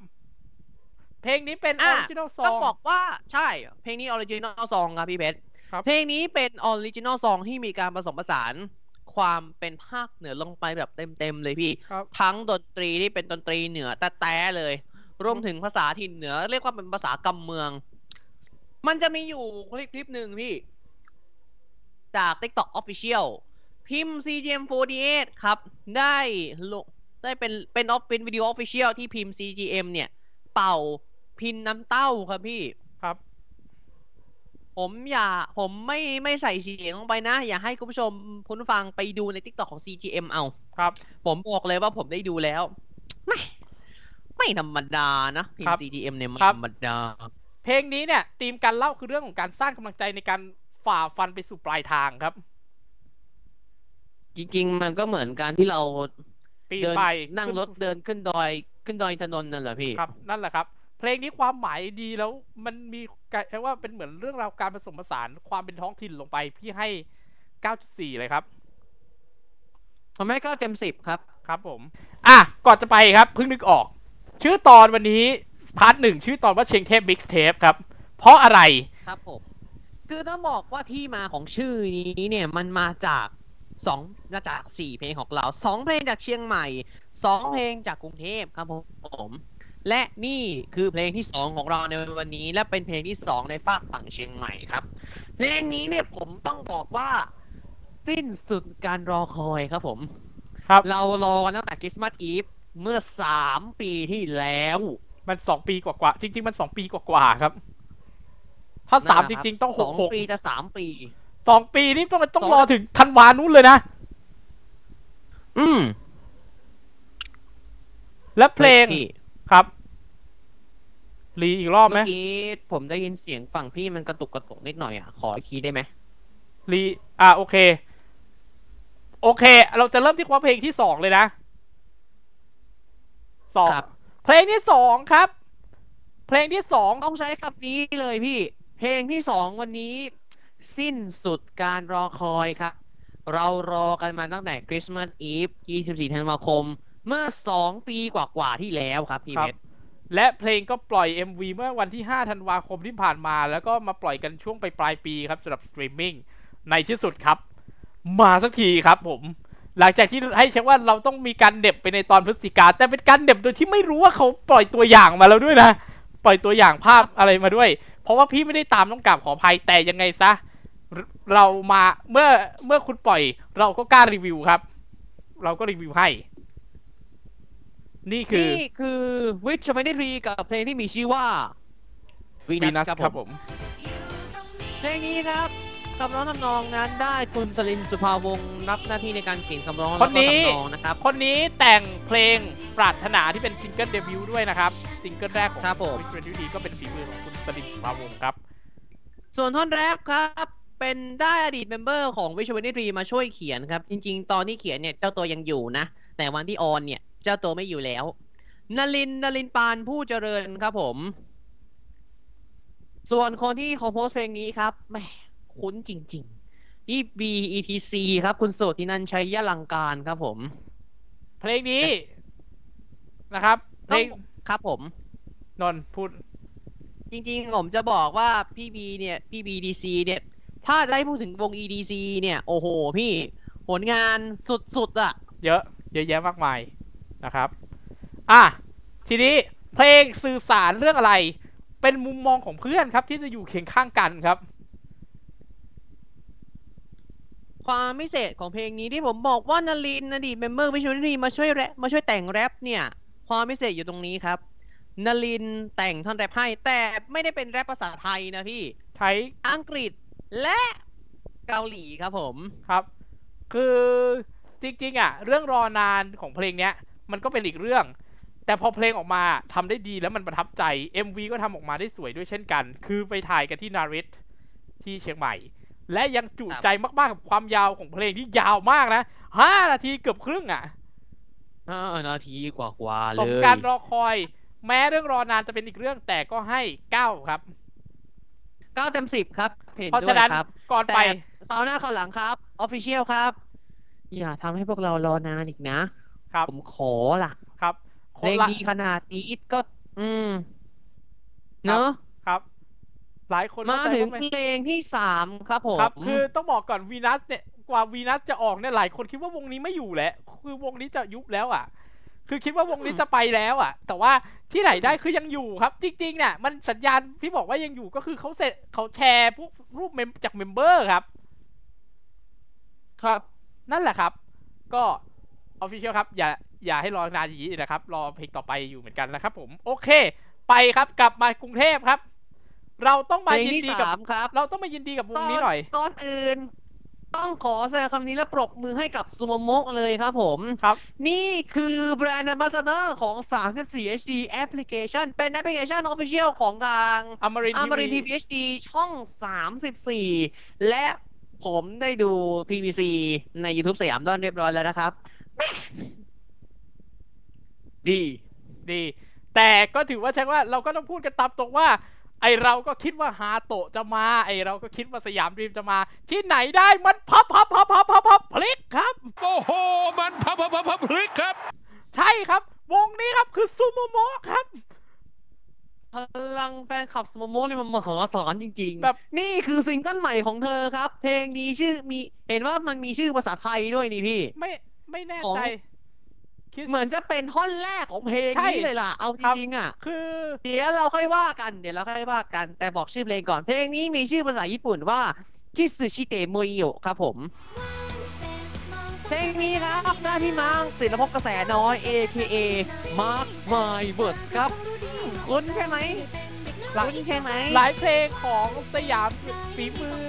เพลงนี้เป็น original song ต้องบอกว่าใช่ เพลงนี้ original song ครับพี่เพชรครับเพลงนี้เป็น original song ที่มีการผสมผสานความเป็นภาคเหนือลงไปแบบเต็มๆเลยพี่ครับทั้งดนตรีที่เป็นดนตรีเหนือแต่แต่เลย รวมถึงภาษาถิ่นเหนือ เรียกว่าเป็นภาษากำเมือง มันจะมีอยู่คลิปคลิปหนึ่งพี่ จาก TikTok Official พิมพ์ CGM48 ครับ ได้ลงได้เป็นเป็นออฟเป็นวิดีโอ Official ที่พิมพ์ CGM เนี่ย เป่า พินน้ำเต้าครับพี่ ครับ ผมอย่า ผมไม่ไม่ใส่เสียงลงไปนะ อย่าให้คุณผู้ชมคุณผู้ฟังไปดูใน TikTok ของ CGM เอา ครับ ผมบอกเลยว่าผมได้ดูแล้ว ไม่ ไม่ธรรมดานะพิมครับพ์ CGM เนี่ยไม่ครับธรรมดา เพลงนี้เนี่ยธีมการเล่าคือเรื่องของการสร้างกำลังใจในการฝ่าฟันไปสู่ปลายทางครับ จริง ๆ มันก็เหมือนการที่เราปีนเดินไปนั่งขึ้รถเดินขึ้นดอยขึ้นดอยอินทนนท์นั่นแหละพี่ ครับ นั่นแหละครับ เพลงนี้ความหมายดีแล้วมันมีการเรียกว่าเป็นเหมือนเรื่องราวการผสมผสานความเป็นท้องถิ่นลงไป พี่ให้ 9.4 เลยครับทำให้ก็เต็มสิบครับ ครับผม อะ ก่อนจะไปครับ เพิ่งนึกออก ชื่อตอนวันนี้ part หนึ่งชื่อตอนว่าเชียงเทพ mixtape ครับ เพราะอะไรครับผม คือต้องบอกว่าที่มาของชื่อนี้เนี่ยมันมาจากสองมาจากสี่เพลงของเราสองเพลงจากเชียงใหม่สองเพลงจากกรุงเทพครับผม และนี่คือเพลงที่สองของเราในวันนี้ และเป็นเพลงที่สองในฟากฝั่งเชียงใหม่ครับ เพลงนี้เนี่ยผมต้องบอกว่า สิ้นสุดการรอคอยครับผม ครับ เรารอกันตั้งแต่คริสต์มาสอีฟเมื่อสามปีที่แล้ว มันสองปีกว่าๆจริง ๆ มันสองปีกว่าๆครับ ถ้าสามจริง ๆ ต้องหสกองหกปีจะสามปีสองปีนี่ต้องต้องสองรอถึงธันวานู้นเลยนะ อืมและเพลงพี่ครับ รีอีกรอบไหมเมื่อกี้ผมได้ยินเสียงฝั่งพี่มันกระตุกกระตุกนิดหน่อยอะ ขออีกทีได้ไหมรีอะโอเค โอเค เราจะเริ่มที่ความเพลงที่สองเลยนะสองครับเพลงที่สองครับ เพลงที่สองต้องใช้คำนี้เลยพี่ เพลงที่สองวันนี้ สิ้นสุดการรอคอยครับ เรารอกันมาตั้งแต่คริสต์มาสอีฟ 24 ธันวาคม เมื่อสองปีกว่าๆที่แล้วครับพี่เพชรครับ และเพลงก็ปล่อย MV เมื่อวันที่ 5 ธันวาคมที่ผ่านมา แล้วก็มาปล่อยกันช่วงไปปลายปีครับสำหรับสตรีมมิ่งในที่สุดครับ มาสักทีครับผม หลังจากที่ให้เช็คว่าเราต้องมีการเด็บไปในตอนพฤศจิกา แต่เป็นการเด็บโดยที่ไม่รู้ว่าเขาปล่อยตัวอย่างมาแล้วด้วยนะ ปล่อยตัวอย่างภาพอะไรมาด้วย เพราะว่าพี่ไม่ได้ตามต้องกราบขออภัยแต่ยังไงซะเราเรามาเมื่อเมื่อคุณปล่อย เราก็กล้ารีวิวครับ เราก็รีวิวให้ นี่คือนี่คือวิชไม่ได้รีกับเพลงที่มีชื่อว่าวีนั Venus สครับครับผผมมเพลงนี้ครับคำร้องทำนองนั้นได้คุณสลินสุภาวงศ์รับหน้าที่ในการเขียนคำร้องคแล้วนก็นี้ทำนองนะครับ คนนี้แต่งเพลงปรารถนาที่เป็นซิงเกิลเดบิวต์ด้วยนะครับ ซิงเกิลแรกของครับผมวิกเรนดีก็เป็นฝีมือของคุณสลินสุภาวงศ์ครับ ส่วนท่อนแรปครับเป็นได้อดีตเมมเบอร์ของวิชว n นิตรีมาช่วยเขียนครับ จริง ๆ ตอนที่เขียนเนี่ยเจ้าตัวยังอยู่นะ แต่วันที่ออนเนี่ย เจ้าตัวไม่อยู่แล้วนลินนลินปานผู้เจริญครับผม ส่วนคนที่คอมโพสเพลงนี้ครับแหมคุ้นจริงๆนี่ BETC ครับ คุณโสตินันชัยยลังการครับผม เพลงนี้นะครับเพลงครับผม นนท์พูด จริงๆ ผมจะบอกว่าพี่บีเนี่ยพี่ BDC เนี่ย ถ้าจะให้พูดถึงวง EDC เนี่ย โอ้โห พี่ผลงานสุดๆอะเยอะ เยอะแยะมากมาย นะครับอะทีนี้เพลงสื่อสารเรื่องอะไร เป็นมุมมองของเพื่อนครับ ที่จะอยู่เคียงข้างกันครับ ความพิเศษของเพลงนี้ที่ผมบอกว่านลินอดีตเมมเบอร์วิชวลนีมาช่วยแรปมาช่วยแต่งแรปเนี่ย ความพิเศษอยู่ตรงนี้ครับนลินแต่งท่อนแรปให้ แต่ไม่ได้เป็นแรปภาษาไทยนะพี่ใช้อังกฤษ และเกาหลีครับผม ครับ คือจริงๆ อะ เรื่องรอนานของเพลงเนี้ย มันก็เป็นอีกเรื่อง แต่พอเพลงออกมาทำได้ดีแล้วมันประทับใจ MV ก็ทำออกมาได้สวยด้วยเช่นกัน คือไปถ่ายกันที่นาริตที่เชียงใหม่ และยังจุครับใจมากๆกับความยาวของเพลงที่ยาวมากนะห้านาทีเกือบครึ่งอะห้านาทีกว่าๆเลสยมการรอคอย แม้เรื่องรอนานจะเป็นอีกเรื่องแต่ก็ให้เก้าครับเก้าเต็มสิบครับเห็นเพราะด้วฉะยนั้นครับก่อนแต่ไปเสาร์หน้าข่าวหลังครับออฟฟิเชียลครับ อย่าทำให้พวกเรารอนานอีกนะ ครับผมขอล่ะ ครับคเพลนงละดีขนาดนี้ก็ อืม เนอะครับ หลายคนมาเข้าใจถึงว่าเพลงที่สามครับผมครับ คือต้องบอกก่อนวีนัสเนี่ยกว่าวีนัสจะออกเนี่ยหลายคนคิดว่าวงนี้ไม่อยู่แล้ว คือวงนี้จะยุบแล้วอะ คือคิดว่าวงนี้จะไปแล้วอะ แต่ว่าที่ไหนได้คือยังอยู่ครับ จริงๆเนี่ยมันสัญญาณที่บอกว่ายังอยู่ก็คือเขาเสร็จเขาแชร์พวกรูปเมมจาก member ครับ ครับ นั่นแหละครับ ก็ official ครับอย่าอย่าให้รอนานอย่างนี้นะครับ รอเพลงต่อไปอยู่เหมือนกันนะครับ ผมโอเค ไปครับกลับมากรุงเทพครับ เราต้องเพมาลงยินที่ดีกับ สามครับเราต้องมายินดีกับวงนี้หน่อยก่อนอื่น ต้องขอแสดงคำนี้และปรบมือให้กับซูโมโมะเลยครับผม ครับ นี่คือแบรนด์ a m b a s s a d o r ของ 34 HD Application เป็นแอปพลิเคชัน Official ของทาง อมรินอมรินทีทีวี HD ช่อง 34 และผมได้ดู PVC ใน YouTube สยามดอนเรียบร้อยแล้วนะครับ ดีดี แต่ก็ถือว่าใช่ว่าเราก็ต้องพูดกันตามตรงว่า ไอเราก็คิดว่าฮาโตะจะมา ไอเราก็คิดว่าสยามดรีมจะมา ที่ไหนได้มันพับพับพับพับพับพับพลิกครับ โอ้โห มันพับพับพับพับพลิกครับ ใช่ครับ วงนี้ครับคือซูโมโมะครับพลังแฟนคลับสโมโมนี่มันมหาศาลจริงๆ แบบนี่คือซิงเกิลใหม่ของเธอครับ เพลงนี้ชื่อมีเห็นว่ามันมีชื่อภาษาไทยด้วยนี่พี่ ไม่ ไม่แน่ของใจคิดเหมือนจะเป็นท่อนแรกของเพลงใช่นี้เลยล่ะ เอาจครับริงๆอะ คือ เดี๋ยวเราค่อยว่ากัน เดี๋ยวเราค่อยว่ากัน แต่บอกชื่อเพลงก่อน เพลงนี้มีชื่อภาษาญี่ปุ่นว่าคิสึชิเตะโมโยครับผมเพลงนี้ครับหน้าที่มังศิลปภพกระแสน้อย AKA Mark My Words ครับ คุณใช่ไหมคุณใช่ไหม หลายเพลงของสยามฝีมือ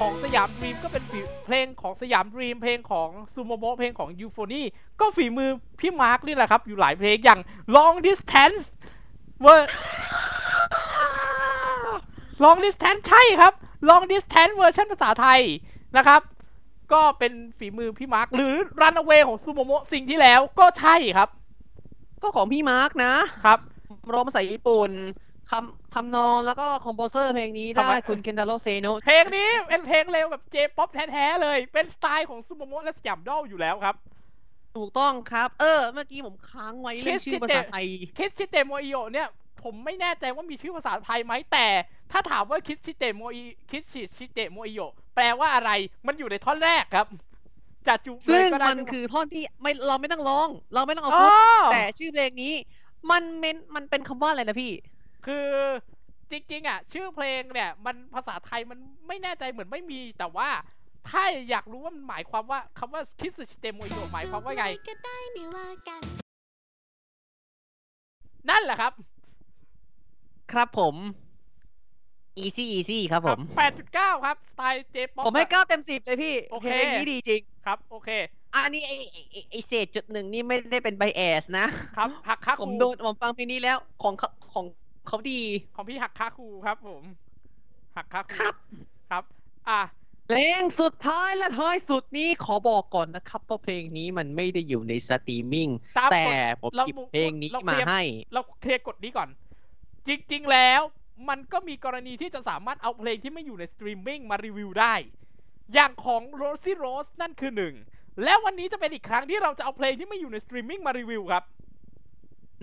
ของสยามดรีมก็เป็นฝีเพลงของสยามดรีมเพลงของซูโมโมเพลงของยูโฟนี่ก็ฝีมือพี่มาร์คนี่แหละครับ อยู่หลายเพลงอย่าง Long Distance เวอร์ Long Distance ใช่ครับ Long Distance เวอร์ชันภาษาไทยนะครับ ก็เป็นฝีมือพี่มาร์คหรือ Runaway ของซูโมโมซิงเกิลที่แล้วก็ใช่ครับ ก็ของพี่มาร์กนะครับร้องภาษาญี่ปุ่น คำทำนองแล้วก็ composer เพลงนี้ทำได้ไมคุณเคนดาโรเซโนเพลงนี้เป็นเพลงเร็วแบบ J-pop แท้ๆเลย เป็นสไตล์ของซูโมโมและสยามดอลอยู่แล้วครับ ถูกต้องครับ เออ เมื่อกี้ผมค้างไว้เรื่องชื่อภาษาไทย キスしてもいいよ เนี่ย ผมไม่แน่ใจว่ามีชื่อภาษาไทยไหมแต่ ถ้าถามว่า キスしてもい キスしてもいいよ แปลว่าอะไรมันอยู่ในท่อนแรกครับจะจุเลยซึ่งก็ได้มันคือท่อนที่ไม่เราไม่ต้องร้อง เราไม่ต้องเอาอ๋พูอดแต่ชื่อเพลงนี้ มันเมนมันเป็นคำว่าอะไรนะพี่ คือจริงๆอะชื่อเพลงเนี่ยมันภาษาไทยมันไม่แน่ใจเหมือนไม่มี แต่ว่าถ้าอยากรู้ว่ามันหมายความว่าคำว่า キスしてもいいよ หมายความว่าไงก็ได้ไม่ว่ากันนั่นแหละครับ ครับผม easy easy ครับผมแปดจุดเก้าครับ สไตล์ J-pop ผมให้เก้าเต็มสิบเลยพี่โอเคเพลงนี้ดีจริง ครับ โอเค อันนี้ไอไอ้ไอ้ไอเศษจุดหนึ่งนี่ไม่ได้เป็นไบแอสนะครับหักค่าผมครูโดนผมฟังเพลงนี้แล้วของเขาของ เขาดี ของพี่หักค่าครูครับ ผม หักค่าครูครับ ครับ อะเพลงสุดท้ายและท้ายสุดนี้ขอบอกก่อนนะครับว่าเพลงนี้มันไม่ได้อยู่ในสตรีมมิ่งตามกฎแต่ผมเราหยิบบุเพลงนี้เราเคมาลียร์ให้ เราเคลียร์กฎนี้ก่อน จริง ๆ แล้ว มันก็มีกรณีที่จะสามารถเอาเพลงที่ไม่อยู่ในสตรีมมิ่งมารีวิวได้ อย่างของ Rosie Rose นั่นคือหนึ่ง แล้ววันนี้จะเป็นอีกครั้งที่เราจะเอาเพลงที่ไม่อยู่ในสตรีมมิ่งมารีวิวครับ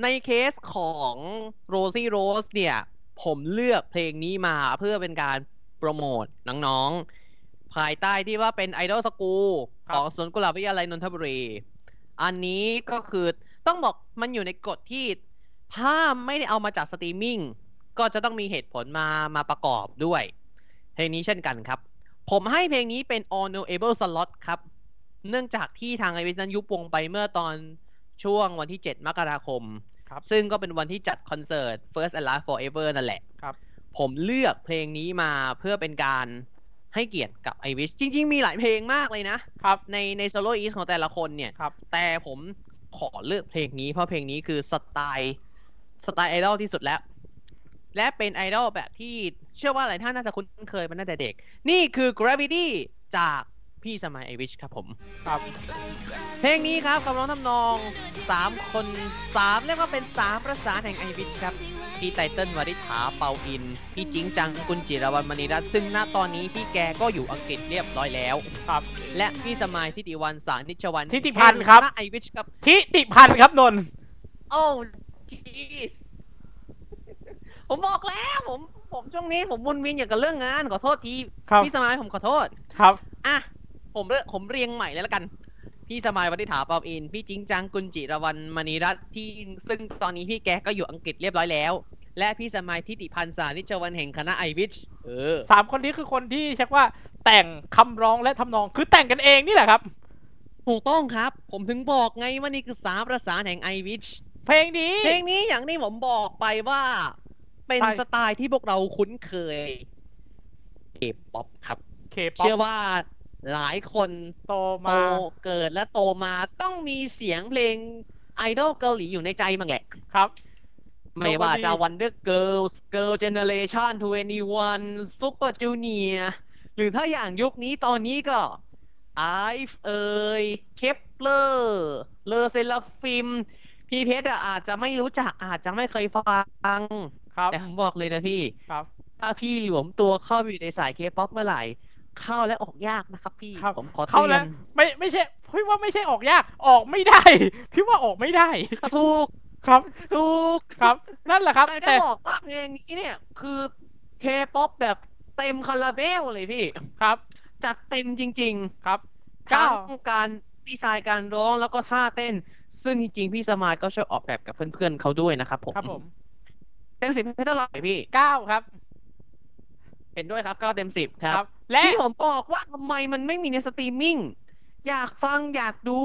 ในเคสของ Rosie Rose เนี่ย ผมเลือกเพลงนี้มาเพื่อเป็นการโปรโมทน้องๆ ภายใต้ที่ว่าเป็น idol school ครับของสวนกุหลาบวิทยาลัยนนทบุรี อันนี้ก็คือต้องบอกมันอยู่ในกฎที่ ถ้าไม่ได้เอามาจากสตรีมมิ่ง ก็จะต้องมีเหตุผลมามาประกอบด้วย เพลงนี้เช่นกันครับ ผมให้เพลงนี้เป็น all knowable slot ครับ เนื่องจากที่ทางไอวิสนั้นยุบวงไปเมื่อตอน ช่วงวันที่ 7 มกราคมครับซึ่งก็เป็นวันที่จัดคอนเสิร์ต First and Last Forever นั่นแหละครับผมเลือกเพลงนี้มาเพื่อเป็นการให้เกียรติกับไอวิชจริง ๆ มีหลายเพลงมากเลยนะครับในในโซโลอีสของแต่ละคนเนี่ย ครับแต่ผมขอเลือกเพลงนี้เพราะเพลงนี้คือสไตล์สไตล์ไอดอลที่สุดแล้ว และเป็นไอดอลแบบที่เชื่อว่าหลายท่านน่าจะคุ้นเคยมาตั้งแต่เด็ก นี่คือ Gravity จาก พี่สมัยไอวิชครับผมครับเพลงนี้ครับกับร้องทำนอง 3 คน 3 เรียกว่าเป็น 3 ประสานแห่งไอวิชครับพี่ไตเติ้ลวริษฐาเปาอิน พี่จิงจังกุลจิรวรรณมณีรัตน์ซึ่งณตอนนี้พี่แกก็อยู่อังกฤษเรียบร้อยแล้วครับ และพี่สมัยทิติวันสารนิชวันทิติพันธ์ครับแห่งณไอวิชครับทิติพันธ์ครับนนท์โอ้จีสผมบอกแล้วผมผมช่วงนี้ผมวนเวียนอย่างกับเรื่องงานขอโทษทีครับพี่สมัยผมขอโทษครับ อะ ผมเรียผมเรียงใหม่เลยละกัน พี่สมัยวันิถาเปาอิน พี่จิงจังกุลจิรวันมณีรัตน์ที่ซึ่งตอนนี้พี่แกก็อยู่อังกฤษเรียบร้อยแล้ว และพี่สมัยทิติพันธ์สานิจวันแห่งคณะไอวิชเออสามคนนี้คือคนที่เช็คว่าแต่งคำร้องและทำนองคือแต่งกันเองนี่แหละครับถูกต้องครับ ผมถึงบอกไงว่านี่คือสามประสานแห่งไอวิชเพลงนี้เพลงนี้อย่างที่ผมบอกไปว่า เป็นใช่สไตล์ที่พวกเราคุ้นเคยเคป๊อปครับเคป๊อเชื่อว่า หลายคนโตโตมาเกิดและโตมาต้องมีเสียงเพลงไอดอลเกาหลีอยู่ในใจมั้งแหละครับ ไม่ว่าจะ Nobody Wonder Girls Girl Generation 21 Super Junior หรือถ้าอย่างยุคนี้ตอนนี้ก็ IVE เอ่ย Kepler Le Sserafim พี่เพชรอะอาจจะไม่รู้จักอาจจะไม่เคยฟังครับแต่ผมบอกเลยนะพี่ ครับ ถ้าพี่หลวมตัวเข้าไปอยู่ในสายเคป๊อปเมื่อไหร่ เข้าและออกยากนะครับพี่ครับผมขอเตือน เข้าแล้วไม่ไม่ใช่พี่ว่าไม่ใช่ออกยากออกไม่ได้ พี่ว่าออกไม่ได้ถูกครับถูกครับนั่นแหละครับ แต่จะแต่บอกว่าเพลงนี้เนี่ย คือเคป๊อปแบบเต็มคาราเบลเลยพี่ครับ จัดเต็มจริงครับๆเก้าทั้งการดีไซน์การร้องแล้วก็ท่าเต้น ซึ่งจริงๆ พี่สมายก็ช่วยออกแบบกับเพื่อนๆเขาด้วยนะครับผมครับผมเต็มสิบให้เท่าไหร่พี่เก้าครับ เห็นด้วยครับเก้าเต็มสิบครับ และที่ผมบอกว่าทำไมมันไม่มีในสตรีมมิ่ง อยากฟังอยากดู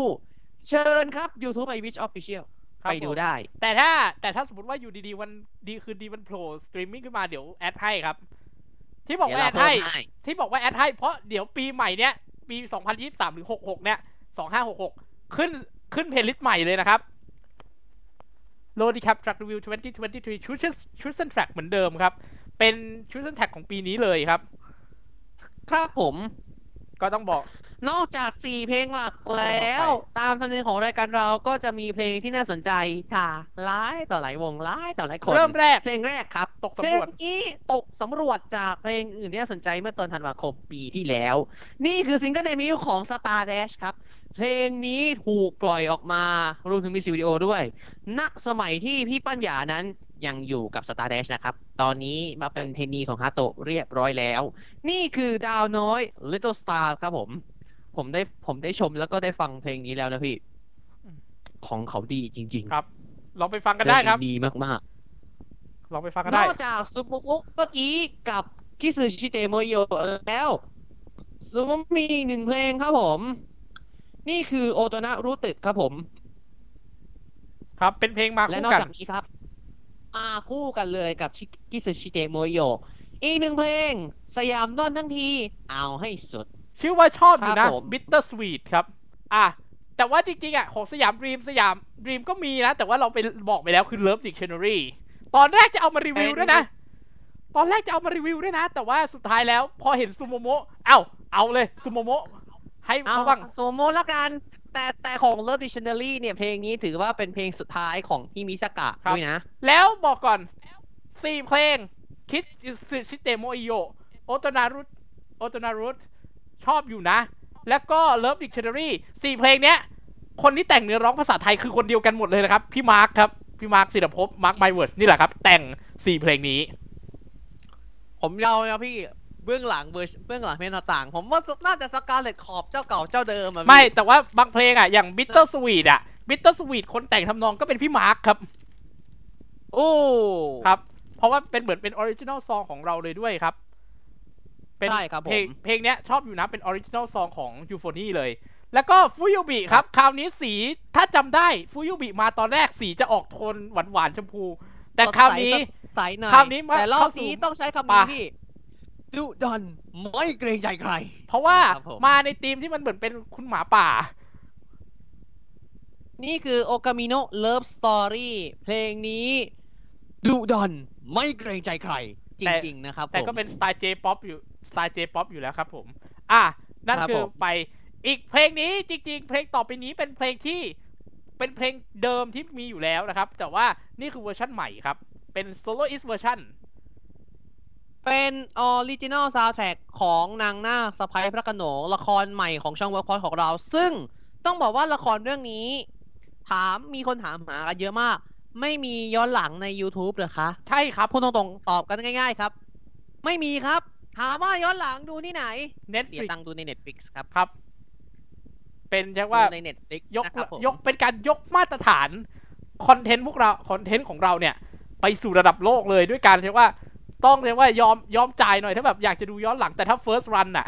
เชิญครับ YouTube i w i c h Official ครับไปดูผมได้ แต่ถ้าแต่ถ้าสมมติว่าอยู่ดีๆวันดีคืนดีมันโผล่สตรีมมิ่งขึ้นมาเดี๋ยวแอดให้ครับ ที่บอกเดี๋ยวว่าแอเราดให้เพิ่มให้ที่บอกว่าแอดให้เพราะเดี๋ยวปีใหม่เนี้ยปี 2023 หรือ 66 เนี้ย2566 ขึ้นขึ้นเพลย์ลิสต์ใหม่เลยนะครับโลดีครับ Track Review 2023ชุดชุดเส้นแทร็กเหมือนเดิมครับ เป็นชุดเส้นแทร็กของปีนี้เลยครับ ครับผม ก็ต้องบอก นอกจาก4เพลงหลักแล้ว ตามธรรมเนียมของรายการเราก็จะมีเพลงที่น่าสนใจจากหลายต่อหลายวงหลายต่อหลายคนเริ่มแรกเพลงแรกครับ เพลงนี้ตกสำรวจ ตกสำรวจจากเพลงอื่นที่น่าสนใจเมื่อตอนธันวาคมปีที่แล้ว นี่คือซิงเกิลเดบิวต์ของ Star Dash ครับ เพลงนี้ถูกปล่อยออกมารวมถึงมิวสิกวิดีโอด้วยณสมัยที่พี่ปัญญานั้นยังอยู่กับ Star Dash นะครับ ตอนนี้มาเป็นเทรนนีของฮาโตะเรียบร้อยแล้ว นี่คือดาวน้อย Little Star ครับผม ผมได้ผมได้ชมแล้วก็ได้ฟังเพลงนี้แล้วนะพี่อืมของเขาดีจริง ๆ ครับ ลองไปฟังกันได้ครับเพลงดีมากลองไปฟังกันๆนได้อกจากซุปโมุกเมื่อกี้กับคิซึชิเตโมโยแล้วซุปมีอีกหนึ่งเพลงครับผม นี่คือโอโตนะรู้ตึกครับผม ครับ เป็นเพลงมาและคู่นอกกันจากนี้ครับ มาคู่กันเลยกับคิซึชิเตโมโยอีกหนึ่งเพลง สยามนอนทั้งที เอาให้สุด ชื่อว่าชอบอยู่ครันะ บผม Bitter Sweet ครับ อะ แต่ว่าจริงๆอะของสยามดรีมสยามดรีมก็มีนะ แต่ว่าเราไปบอกไปแล้วคือ Love Dictionary ตอนแรกจะเอามารีวิวด้วยนะ ตอนแรกจะเอามารีวิวด้วยนะ แต่ว่าสุดท้ายแล้วพอเห็นซูโมโมะเอ้าเอาเลยซูโมโมะ ให้เอาเขาบ้างซูโมโมะละกัน แต่แต่ของ Love Dictionary เนี่ยเพลงนี้ถือว่าเป็นเพลงสุดท้ายของพี่มิสกะด้วยนะ แล้วบอกก่อนสี่เพลงคิดชิเตโมอิโยโอโตนารุโอโตนารุชอบอยู่นะ แล้วก็ Love Dictionary สี่เพลงเนี้ย คนที่แต่งเนื้อร้องภาษาไทยคือคนเดียวกันหมดเลยนะครับ พี่มาร์คครับ พี่มาร์คศิรภพมาร์คไมเวิร์สนี่แหละครับ แต่งสี่เพลงนี้ ผมเล่านะพี่ เบื้องหลังเวอร์เบื้องหลังเพลงต่างๆ ผมว่าน่าจะสกาเลตขอบเจ้าเก่าเจ้าเดิมอะพี่ไม่แต่ว่าบางเพลงอะอย่าง Bitter Sweet อะ Bitter Sweet คนแต่งทำนองก็เป็นพี่มาร์คครับ โอ้ครับ เพราะว่าเป็นเหมือนเป็นออริจินอลซองของเราเลยด้วยครับเป็นใช่ครับผเพลงมเพลงเนี้ยชอบอยู่นะเป็นออริจินอลซองของยูโฟนี่เลย แล้วก็ฟูยูบิครับ คราวนี้สีถ้าจำได้ฟูยูบิมาตอนแรกสีจะออกโทนหวานหวานๆชมพู แต่คราวนี้ใสหน่อยคราวนี้มาแต่รอบเข้าสู่นี้ต้องใช้คำป่ะนี้พี่ ดุดันไม่เกรงใจใคร เพราะว่าครับผมมาในธีมที่มันเหมือนเป็นคุณหมาป่า นี่คือโอกามิโน Love Storyเพลงนี้ดุดันไม่เกรงใจใคร แต่จริง ๆ นะครับแต่ก็ผมเป็นสไตล์เจป๊อปอยู่สไตล์เจป๊อปอยู่แล้วครับผม อะ นั่นครับคือผมไปอีกเพลงนี้จริง ๆ เพลงต่อไปนี้เป็นเพลงที่เป็นเพลงเดิมที่มีอยู่แล้วนะครับ แต่ว่านี่คือเวอร์ชันใหม่ครับ เป็น soloist version เป็น original soundtrack ของนางนาคสะใภ้พระโขนงละครใหม่ของช่องเวิร์คพอยท์ของเรา ซึ่งต้องบอกว่าละครเรื่องนี้ ถามมีคนถามหากันเยอะมาก ไม่มีย้อนหลังใน YouTube เหรอคะ ใช่ครับ พูดตรงๆ ตอบกันง่ายๆครับ ไม่มีครับ ถามว่าย้อนหลังดูที่ไหน Netflix เสียลิกตังค์ดูใน Netflix ครับครับ เป็นเรียกว่าดูใน Netflix ยกนะครับผม ยกเป็นการยกมาตรฐานคอนเทนต์พวกเราคอนเทนต์ของเราเนี่ย ไปสู่ระดับโลกเลยด้วยการเรียกว่า ต้องเรียกว่ายอมยอมจ่ายหน่อยถ้าแบบอยากจะดูย้อนหลังแต่ถ้า first run น่ะ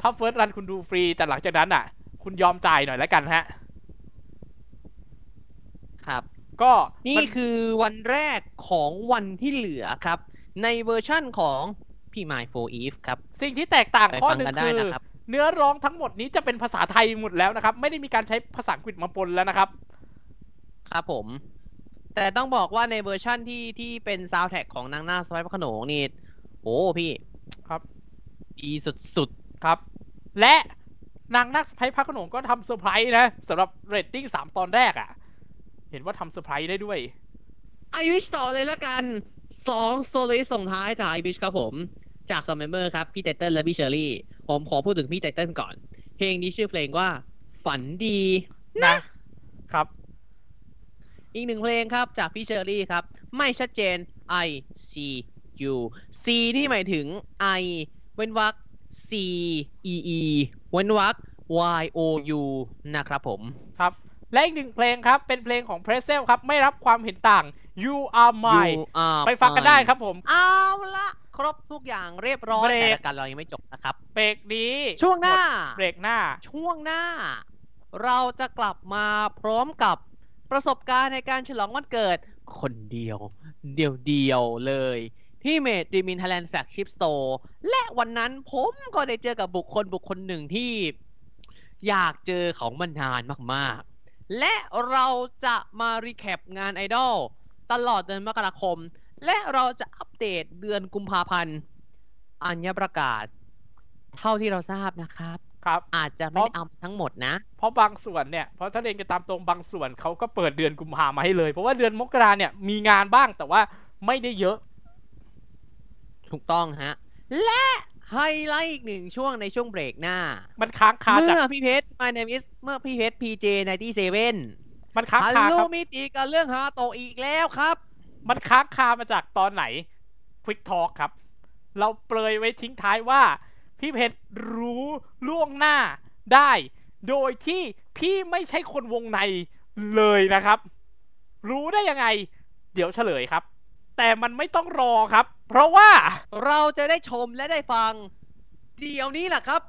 ถ้า first run คุณดูฟรีแต่หลังจากนั้นน่ะ คุณยอมจ่ายหน่อยแล้วกันฮะ ครับ ก็นี่มันคือวันแรกของวันที่เหลือครับ ในเวอร์ชั่นของพี่ My for Eve ครับ สิ่งที่แตกต่างไปข้อฟังหนึ่งกันได้คือนะครับเนื้อร้องทั้งหมดนี้จะเป็นภาษาไทยหมดแล้วนะครับ ไม่ได้มีการใช้ภาษาอังกฤษมาปนแล้วนะครับ ครับผม แต่ต้องบอกว่าในเวอร์ชั่นที่ที่เป็นซาวด์แท็กของนางนาคสไปพระโขนงนี่โอ้พี่ครับดีสุดครับ และนางนักสไปพักขนงก็ทำเซอร์ไพรส์นะสำหรับเรตติ้งสามตอนแรกอะ่ะ เห็นว่าทำเซอร์ไพรส์ได้ด้วยๆไอวิชต่อเลยละกันสอง soloist ส่งท้ายจากไอวิชครับผม จากสอง member ครับ พี่ไตเติ้ลและพี่เชอรี่ ผมขอพูดถึงพี่ไตเติ้ลก่อน เพลงนี้ชื่อเพลงว่า ฝันดีนะครับ อีกหนึ่งเพลงครับจากพี่เชอรี่ครับ ไม่ชัดเจน I C U C ที่หมายถึง I เว้นวรรค S E E เว้นวรรค Y O U นะครับผม ครับ และอีกหนึ่งเพลงครับ เป็นเพลงของ Pretzelle ครับ ไม่รับความเห็นต่าง you are mine You are ไปฟังกันได้ครับผม เอาละครบทุกอย่างเรียบร้อยเบรกแต่รายการเรายังไม่จบนะครับ เบรกนี้ ช่วงหน้า เบรกหน้า ช่วงหน้า เราจะกลับมาพร้อมกับ ประสบการณ์ในการฉลองวันเกิดคนเดียว เดียวเดียวๆเลย ที่ Maidreamin Thailand flagship store และวันนั้นผมก็ได้เจอกับบุคคลบุคคลหนึ่งที่อยากเจอเขามานานมากๆ และเราจะมา recap งานไอดอลตลอดเดือนมกราคม และเราจะอัปเดตเดือนกุมภาพันธ์ อัญญประกาศ เท่าที่เราทราบนะครับ ครับอาจจะไม่ได้เอาทั้งหมดนะ เพราะบางส่วนเนี่ยเพราะถ้าเรียนกันตามตรงบางส่วนเขาก็เปิดเดือนกุมภามาให้เลย เพราะว่าเดือนมกราเนี่ยมีงานบ้างแต่ว่าไม่ได้เยอะ ถูกต้องฮะ และไฮไลท์อีกหนึ่งช่วงในช่วงเบรกหน้า มันค้างคาจากเมื่อพี่เพชร My name is เมื่อพี่เพชร PJ 97มันค้างฮัลคาโหลครับมิติกับเรื่องฮาโตะอีกแล้วครับ มันค้างคามาจากตอนไหน Quick Talk ครับ เราเปรยไว้ทิ้งท้ายว่า พี่เพชรรู้ล่วงหน้าได้ โดยที่พี่ไม่ใช่คนวงในเลยนะครับ รู้ได้ยังไง เดี๋ยวเฉลยครับ แต่มันไม่ต้องรอครับ เพราะว่าเราจะได้ชมและได้ฟัง เดี๋ยวนี้แหละครับ